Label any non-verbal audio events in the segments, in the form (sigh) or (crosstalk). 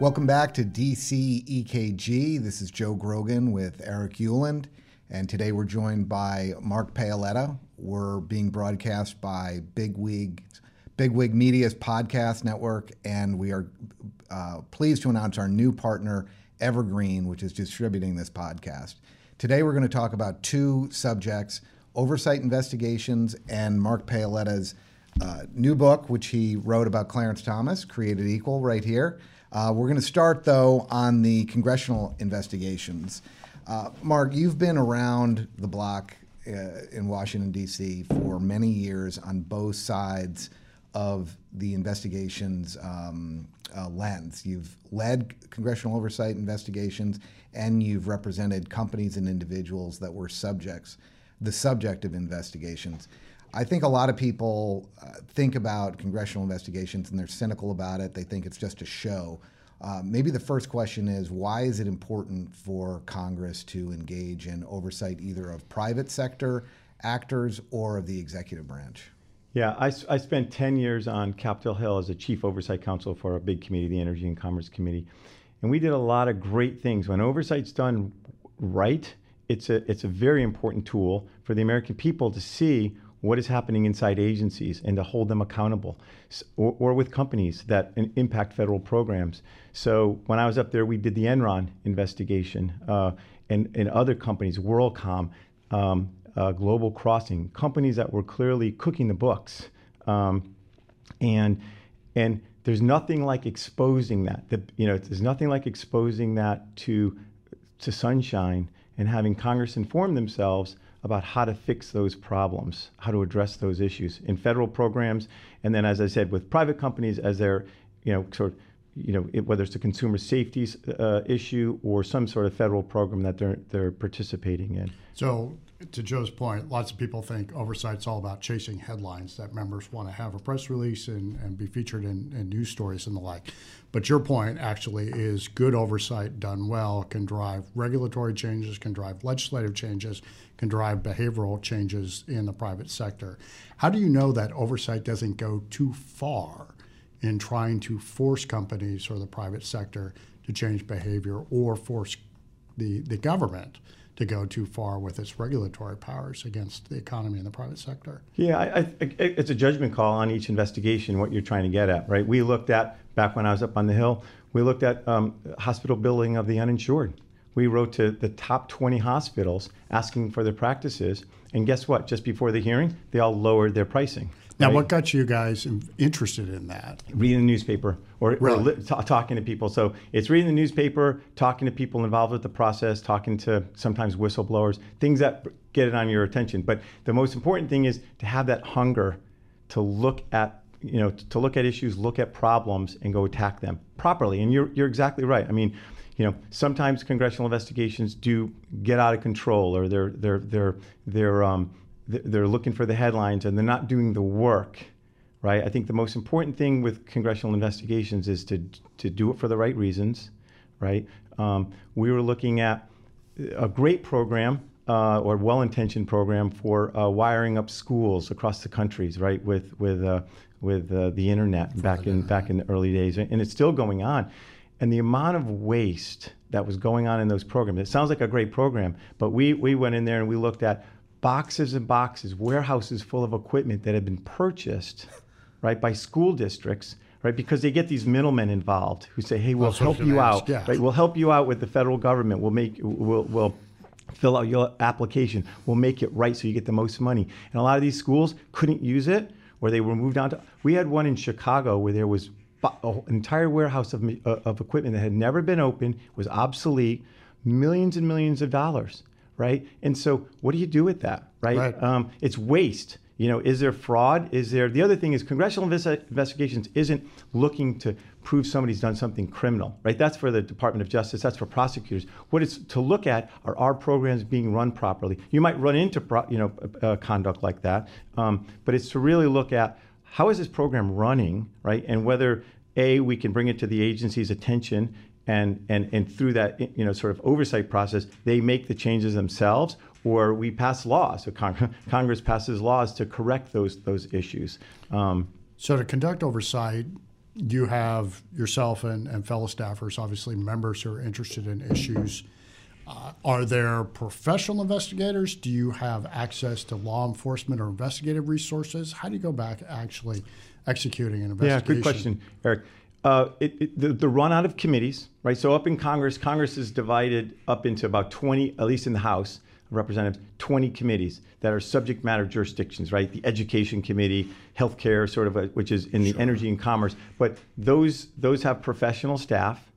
Welcome back to DC EKG. This is Joe Grogan with Eric Ueland, and today we're joined by Mark Paoletta. We're being broadcast by Bigwig, Bigwig Media's podcast network, and we are uh, pleased to announce our new partner, Evergreen, which is distributing this podcast. Today we're going to talk about two subjects oversight investigations and Mark Paoletta's uh, new book, which he wrote about Clarence Thomas, Created Equal, right here. Uh, we're going to start, though, on the congressional investigations. Uh, Mark, you've been around the block uh, in Washington, D.C. for many years on both sides of the investigations um, uh, lens. You've led congressional oversight investigations, and you've represented companies and individuals that were subjects, the subject of investigations. I think a lot of people uh, think about congressional investigations and they're cynical about it. They think it's just a show. Uh, maybe the first question is why is it important for Congress to engage in oversight either of private sector actors or of the executive branch? Yeah, I, I spent 10 years on Capitol Hill as a chief oversight counsel for a big committee, the Energy and Commerce Committee. And we did a lot of great things. When oversight's done right, it's a, it's a very important tool for the American people to see what is happening inside agencies and to hold them accountable, or, or, with companies that impact federal programs. So when I was up there, we did the Enron investigation, uh, and, and other companies, WorldCom, um, uh, Global Crossing, companies that were clearly cooking the books, um, and and there's nothing like exposing that. The, you know, there's nothing like exposing that to to sunshine and having Congress inform themselves about how to fix those problems, how to address those issues in federal programs, and then, as I said, with private companies as they're, you know, sort of, you know, it, whether it's a consumer safety uh, issue or some sort of federal program that they're they're participating in. So to Joe's point, lots of people think oversight's all about chasing headlines that members want to have a press release and, and be featured in, in news stories and the like. But your point actually is good oversight done well can drive regulatory changes, can drive legislative changes, can drive behavioral changes in the private sector. How do you know that oversight doesn't go too far in trying to force companies or the private sector to change behavior or force the, the government? To go too far with its regulatory powers against the economy and the private sector. Yeah, I, I, it's a judgment call on each investigation what you're trying to get at, right? We looked at back when I was up on the hill. We looked at um, hospital billing of the uninsured. We wrote to the top 20 hospitals asking for their practices, and guess what? Just before the hearing, they all lowered their pricing. Now, right? what got you guys interested in that? Reading the newspaper or, really? or li- t- talking to people. So it's reading the newspaper, talking to people involved with the process, talking to sometimes whistleblowers, things that get it on your attention. But the most important thing is to have that hunger to look at you know to look at issues, look at problems, and go attack them properly. And you're you're exactly right. I mean, you know, sometimes congressional investigations do get out of control, or they're they're they're they're um, they're looking for the headlines and they're not doing the work, right? I think the most important thing with congressional investigations is to to do it for the right reasons, right? Um, we were looking at a great program uh, or well-intentioned program for uh, wiring up schools across the countries, right? With with uh, with uh, the internet back in back in the early days, and it's still going on. And the amount of waste that was going on in those programs. It sounds like a great program, but we we went in there and we looked at boxes and boxes, warehouses full of equipment that had been purchased, right, by school districts, right, because they get these middlemen involved who say, "Hey, we'll help you out, yeah. right? We'll help you out with the federal government. We'll make, we'll, we'll." Fill out your application. We'll make it right so you get the most money. And a lot of these schools couldn't use it, or they were moved on to. We had one in Chicago where there was an entire warehouse of, uh, of equipment that had never been opened, was obsolete, millions and millions of dollars right? And so, what do you do with that, right? right. Um, it's waste. You know, is there fraud? Is there the other thing is congressional investi- investigations isn't looking to prove somebody's done something criminal, right? That's for the Department of Justice. That's for prosecutors. What it's to look at are our programs being run properly. You might run into pro- you know uh, conduct like that, um, but it's to really look at how is this program running, right? And whether a we can bring it to the agency's attention and, and, and through that you know, sort of oversight process, they make the changes themselves, or we pass laws. So Cong- (laughs) Congress passes laws to correct those, those issues. Um, so to conduct oversight, you have yourself and, and fellow staffers, obviously members who are interested in issues. Uh, are there professional investigators? Do you have access to law enforcement or investigative resources? How do you go back actually executing an investigation? Yeah, good question, Eric. Uh, it, it, the, the, run out of committees, right? So up in Congress, Congress is divided up into about 20, at least in the House, of representatives, 20 committees that are subject matter jurisdictions, right? The Education Committee, Healthcare, sort of, a, which is in the sure. Energy and Commerce. But those those have professional staff,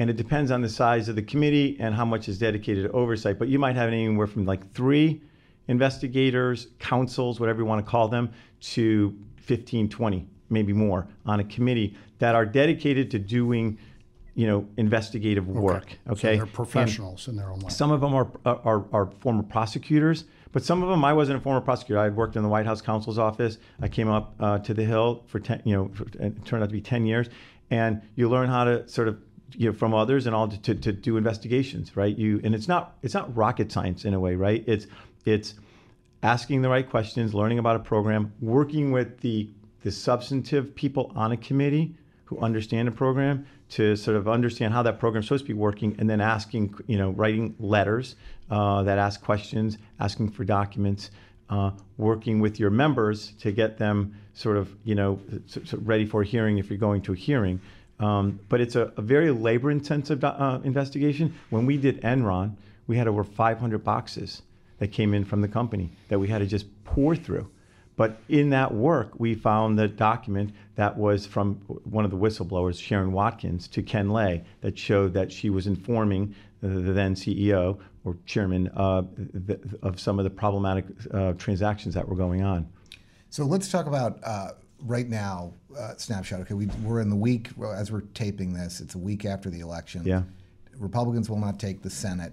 and it depends on the size of the committee and how much is dedicated to oversight. But you might have anywhere from like three investigators, counsels, whatever you want to call them, to 15, 20, maybe more on a committee that are dedicated to doing you know, investigative work. Okay, okay? So they're professionals and in their own way. Some of them are, are, are former prosecutors, but some of them I wasn't a former prosecutor. I had worked in the White House counsel's office. I came up uh, to the Hill for ten, you know, for, it turned out to be ten years, and you learn how to sort of you know from others and all to, to, to do investigations, right? You and it's not it's not rocket science in a way, right? It's it's asking the right questions, learning about a program, working with the the substantive people on a committee who understand a program to sort of understand how that program is supposed to be working and then asking, you know, writing letters uh, that ask questions, asking for documents, uh, working with your members to get them sort of, you know, ready for a hearing if you're going to a hearing. Um, but it's a, a very labor intensive uh, investigation. When we did Enron, we had over 500 boxes that came in from the company that we had to just pour through. But in that work, we found the document that was from one of the whistleblowers, Sherron Watkins, to Ken Lay, that showed that she was informing the, the then CEO or chairman uh, the, of some of the problematic uh, transactions that were going on. So let's talk about uh, right now, uh, snapshot. Okay, we, we're in the week, as we're taping this, it's a week after the election. Yeah. Republicans will not take the Senate.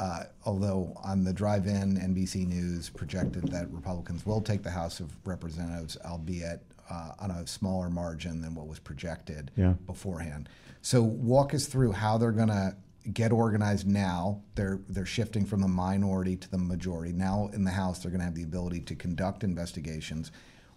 Uh, although on the drive-in, NBC News projected that Republicans will take the House of Representatives, albeit uh, on a smaller margin than what was projected yeah. beforehand. So walk us through how they're going to get organized now. They're they're shifting from the minority to the majority. Now in the House, they're going to have the ability to conduct investigations.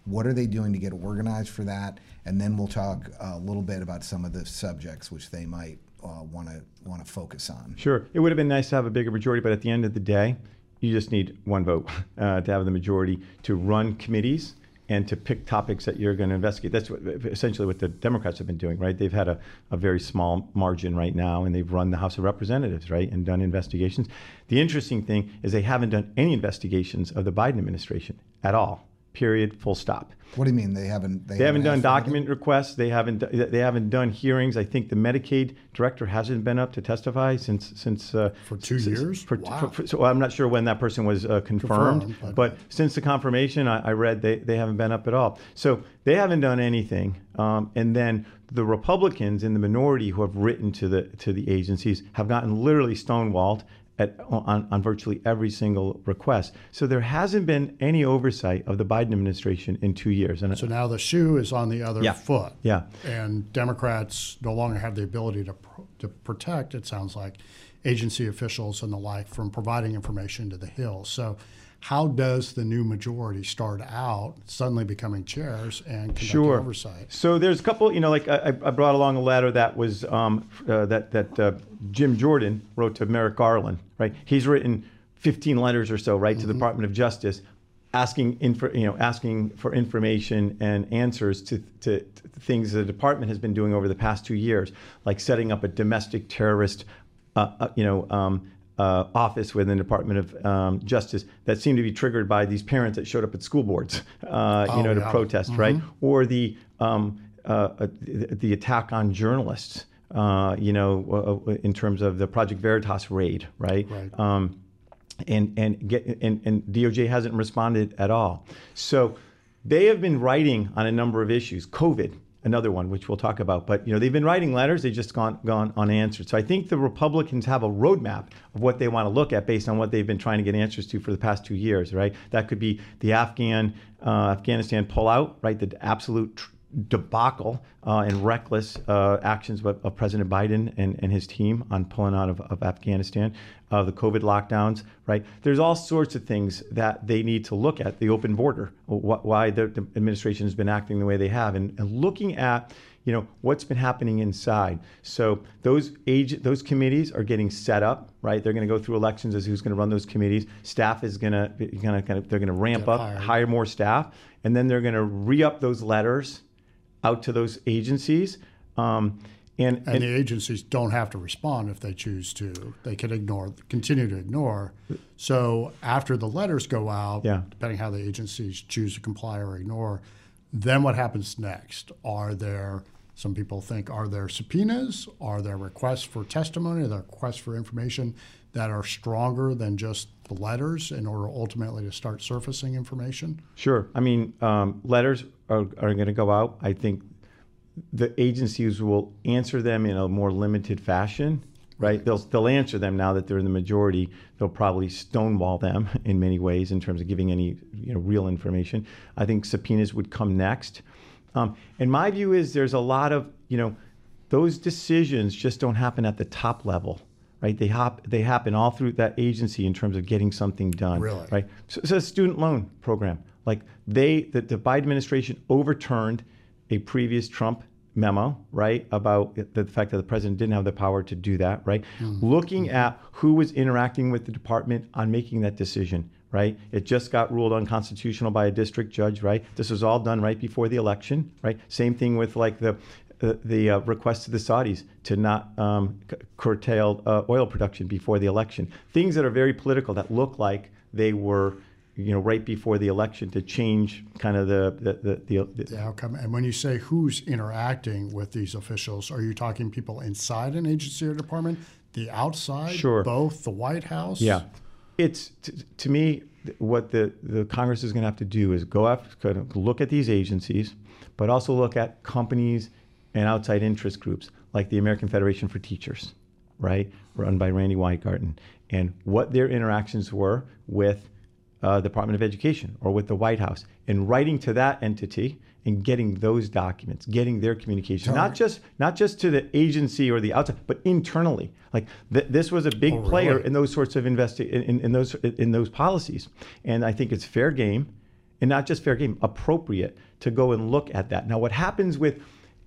What are they doing to get organized for that? And then we'll talk a little bit about some of the subjects which they might want to want to focus on. Sure, it would have been nice to have a bigger majority, but at the end of the day, you just need one vote (laughs) uh, to have the majority to run committees and to pick topics that you're going to investigate. That's what, essentially what the Democrats have been doing, right? They've had a, a very small margin right now, and they've run the House of Representatives, right, and done investigations. The interesting thing is they haven't done any investigations of the Biden administration at all period, full stop. What do you mean they haven't? They, they haven't, haven't done document requests. They haven't. They haven't done hearings. I think the Medicaid director hasn't been up to testify since since uh, for two since, years. For, wow. For, so I'm not sure when that person was uh, confirmed, confirmed but, but, since the confirmation, I, I, read they they haven't been up at all. So they haven't done anything. Um, and then the Republicans in the minority who have written to the to the agencies have gotten literally stonewalled at, on, on virtually every single request. So there hasn't been any oversight of the Biden administration in two years. And so now the shoe is on the other yeah, foot. Yeah. And Democrats no longer have the ability to, to protect, it sounds like, agency officials and the like from providing information to the Hill. So how does the new majority start out suddenly becoming chairs and sure. oversight? So there's a couple, you know, like I, I brought along a letter that was um, uh, that that uh, Jim Jordan wrote to Merrick Garland, right? He's written 15 letters or so, right, mm-hmm. to the mm-hmm. Department of Justice, asking info, you know, asking for information and answers to, to, to things the department has been doing over the past two years, like setting up a domestic terrorist, uh, uh you know, um, uh, office within the Department of um, Justice that seemed to be triggered by these parents that showed up at school boards, (laughs) uh, oh, you know, yeah. to protest, mm-hmm. right? Or the um, uh, uh the attack on journalists, uh, you know, in terms of the Project Veritas raid, right? right. Um, and and get and, and DOJ hasn't responded at all. So they have been writing on a number of issues. COVID, another one which we'll talk about. But you know, they've been writing letters; they've just gone gone unanswered. So I think the Republicans have a roadmap of what they want to look at based on what they've been trying to get answers to for the past two years. Right? That could be the Afghan uh, Afghanistan pullout, right? The absolute. Tr- debacle uh, and reckless uh, actions of, of, President Biden and, and his team on pulling out of, of Afghanistan. of the COVID lockdowns, right? There's all sorts of things that they need to look at. The open border, wh- why the, the, administration has been acting the way they have, and, and looking at you know what's been happening inside. So those age those committees are getting set up, right? They're going to go through elections as who's going to run those committees. Staff is going to kind of kind of they're going to ramp Get up, hired. hire more staff, and then they're going to re up those letters out to those agencies. Um, and, and, and, the agencies don't have to respond if they choose to. They can ignore, continue to ignore. So after the letters go out, yeah. depending how the agencies choose to comply or ignore, then what happens next? Are there some people think are there subpoenas? Are there requests for testimony? Are there requests for information that are stronger than just the letters in order ultimately to start surfacing information? Sure. I mean, um, letters are, are going to go out. I think the agencies will answer them in a more limited fashion right? They'll they'll answer them now that they're in the majority. They'll probably stonewall them (laughs) in many ways in terms of giving any you know real information. I think subpoenas would come next. Um, and my view is there's a lot of, you know, those decisions just don't happen at the top level, right? They hop, they happen all through that agency in terms of getting something done, really? right? So it's a student loan program. Like they, the, the Biden administration overturned a previous Trump memo, right, about the fact that the president didn't have the power to do that, right? Mm-hmm. Looking at who was interacting with the department on making that decision, right? It just got ruled unconstitutional by a district judge, right? This was all done right before the election, right? Same thing with like the uh, the uh, request to the Saudis to not um, c- curtail uh, oil production before the election. Things that are very political that look like they were, you know, right before the election to change kind of the the, the, the, the outcome. And when you say who's interacting with these officials, are you talking people inside an agency or department, the outside, sure. both, the White House? Yeah it's to, to me what the, the Congress is going to have to do is go after look at these agencies, but also look at companies and outside interest groups like the American Federation for Teachers, right, run by Randi Weingarten, and what their interactions were with uh, Department of Education or with the White House, and writing to that entity and getting those documents, getting their communication, not just not just to the agency or the outside, but internally. Like th- this was a big oh, player really? in those sorts of investi- in, in those in those policies, and I think it's fair game, and not just fair game, appropriate to go and look at that. Now, what happens with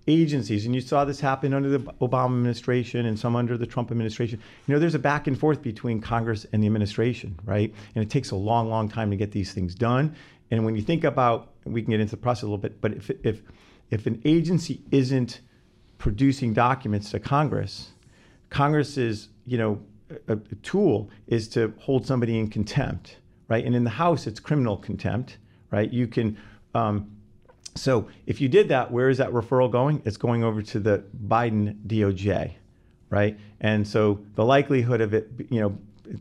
agencies, and you saw this happen under the Obama administration and some under the Trump administration. You know, there's a back and forth between Congress and the administration, right? And it takes a long, long time to get these things done. And when you think about, we can get into the process a little bit, but if if if an agency isn't producing documents to Congress, Congress's you know a, a tool is to hold somebody in contempt, right? And in the House, it's criminal contempt, right? You can. Um, so if you did that, where is that referral going? It's going over to the Biden DOJ, right? And so the likelihood of it, you know,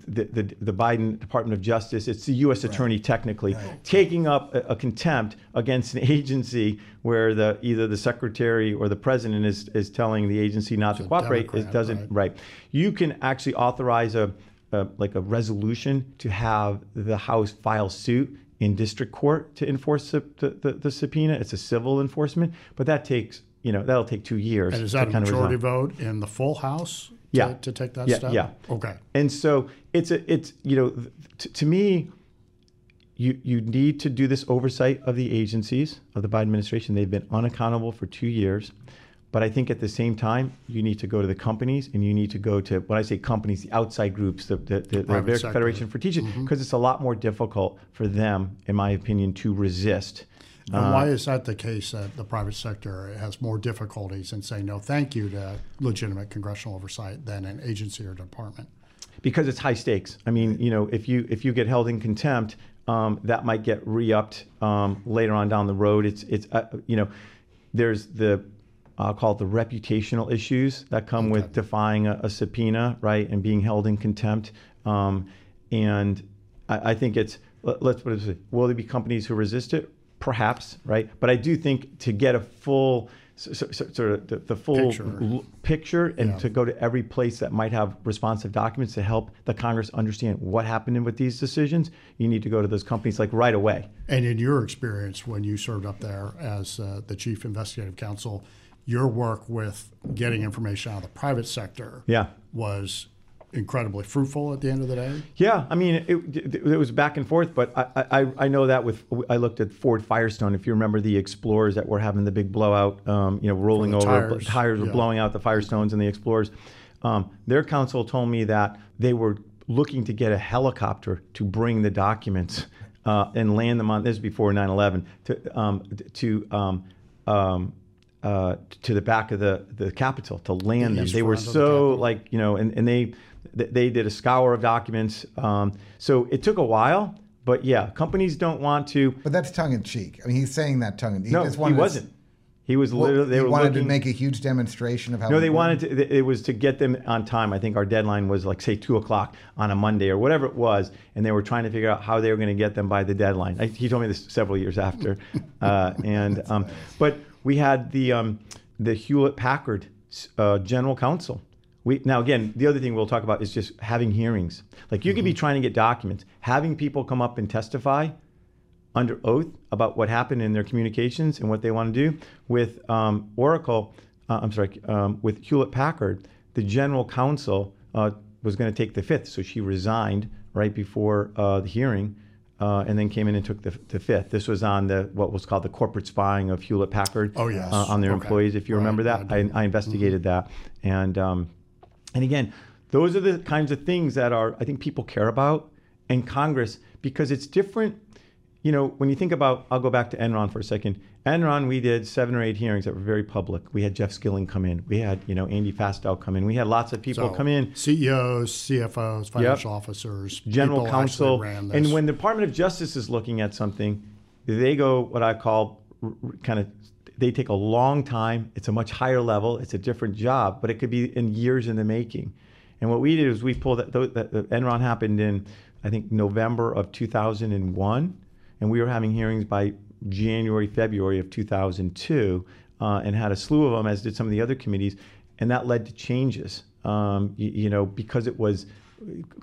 the, the, the, Biden Department of Justice, it's the U.S. Attorney right. technically, right. taking up a, a, contempt against an (laughs) agency where the either the secretary or the president is, is telling the agency not it's to cooperate. it doesn't right. right. You can actually authorize a, a like a resolution to have the House file suit in district court to enforce the, the, the subpoena. It's a civil enforcement, but that takes you know that'll take two years. And is that a majority vote in the full House? yeah. to, to take that yeah, step? Yeah. Okay. And so it's a, it's you know t- to me you you need to do this oversight of the agencies of the Biden administration. They've been unaccountable for 2 years. But I think at the same time, you need to go to the companies and you need to go to, when I say companies, the outside groups, the, the, the, the Federation for Teachers, because mm-hmm. it's a lot more difficult for them, in my opinion, to resist and uh, why is that the case that the private sector has more difficulties in saying no thank you to legitimate congressional oversight than an agency or department? Because it's high stakes. I mean, you know, if you if you get held in contempt, um, that might get re-upped um, later on down the road. It's it's uh, you know, there's the I'll call it the reputational issues that come okay. with defying a, a, subpoena, right, and being held in contempt. Um, and I, I, think it's let, us put it this way: will there be companies who resist it? perhaps, right? But I do think to get a full sort of the, the, full picture, picture and yeah. to go to every place that might have responsive documents to help the Congress understand what happened with these decisions, you need to go to those companies like right away. And in your experience, when you served up there as uh, the chief investigative counsel, your work with getting information out of the private sector yeah. was incredibly fruitful at the end of the day? Yeah, I mean, it, it, was back and forth, but I, I, I know that with I looked at Ford Firestone. If you remember the Explorers that were having the big blowout, um, you know, rolling over tires, tires were yeah. blowing out the Firestones and the Explorers. Um, their counsel told me that they were looking to get a helicopter to bring the documents uh, and land them on. This is before 9/11 to um, to um, um, uh, to the back of the the Capitol to land The them. They were of the so like you know, and, and they they did a scour of documents. Um, so it took a while, but yeah, companies don't want to. But that's tongue in cheek. I mean, he's saying that tongue in cheek. No, he wasn't. He was Well, literally. They wanted looking, to make a huge demonstration of how. No, they wanted to. It was to get them on time. I think our deadline was like say two o'clock on a Monday or whatever it was, and they were trying to figure out how they were going to get them by the deadline. I, he told me this several years after, (laughs) uh, and um, but we had the um, the Hewlett Packard uh, General Counsel. We now again the other thing we'll talk about is just having hearings. Like you could be trying to get documents, having people come up and testify under oath about what happened in their communications and what they want to do. With um, Oracle, uh, I'm sorry, um, with Hewlett Packard, the general counsel uh, was going to take the fifth, so she resigned right before uh, the hearing. Uh, and then came in and took the, the fifth. This was on the what was called the corporate spying of Hewlett Packard Oh, yes. uh, on their Okay. employees. If you Right, remember that, I I. I investigated that, and um, and again, those are the kinds of things that are I think people care about, in Congress because it's different. You know, when you think about, I'll go back to Enron for a second. Enron, we did seven or eight hearings that were very public. We had Jeff Skilling come in. We had, you know, Andy Fastow come in. We had lots of people So, come in. CEOs, CFOs, financial officers, general counsel. And when the Department of Justice is looking at something, they go what I call kind of they take a long time. It's a much higher level. It's a different job, but it could be in years in the making. And what we did is we pulled that. The, the Enron happened in I think November of 2001, and we were having hearings by January, February of 2002, uh, and had a slew of them, as did some of the other committees, and that led to changes. Um, you, you know, because it was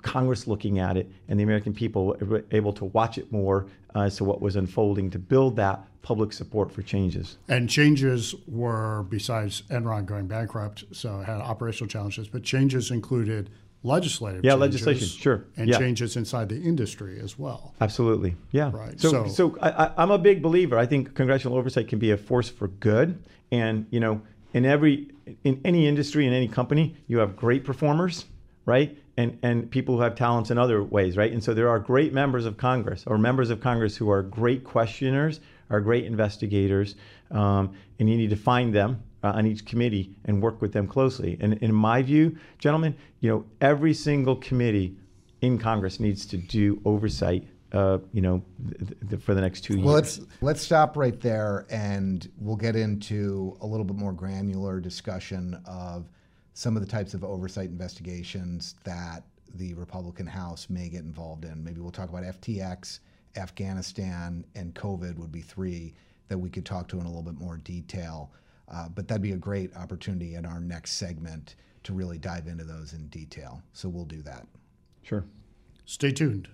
Congress looking at it and the American people were able to watch it more uh, as to what was unfolding to build that public support for changes. And changes were, besides Enron going bankrupt, so had operational challenges, but changes included legislative Yeah, legislation, sure, And yeah. changes inside the industry as well. Absolutely, yeah. Right, So, so- so, I, I, I'm a big believer. I think congressional oversight can be a force for good, and you know, in every in any industry in any company, you have great performers, right? And and people who have talents in other ways, right? And so there are great members of Congress or members of Congress who are great questioners, are great investigators, um, and you need to find them uh, on each committee and work with them closely. And in my view, gentlemen, you know, every single committee in Congress needs to do oversight, uh, you know, th- th- for the next two Well, years. let's let's stop right there, and we'll get into a little bit more granular discussion of some of the types of oversight investigations that the Republican House may get involved in. Maybe we'll talk about FTX, Afghanistan, and COVID would be three that we could talk to in a little bit more detail. Uh, but that'd be a great opportunity in our next segment to really dive into those in detail. So we'll do that. Sure. Stay tuned.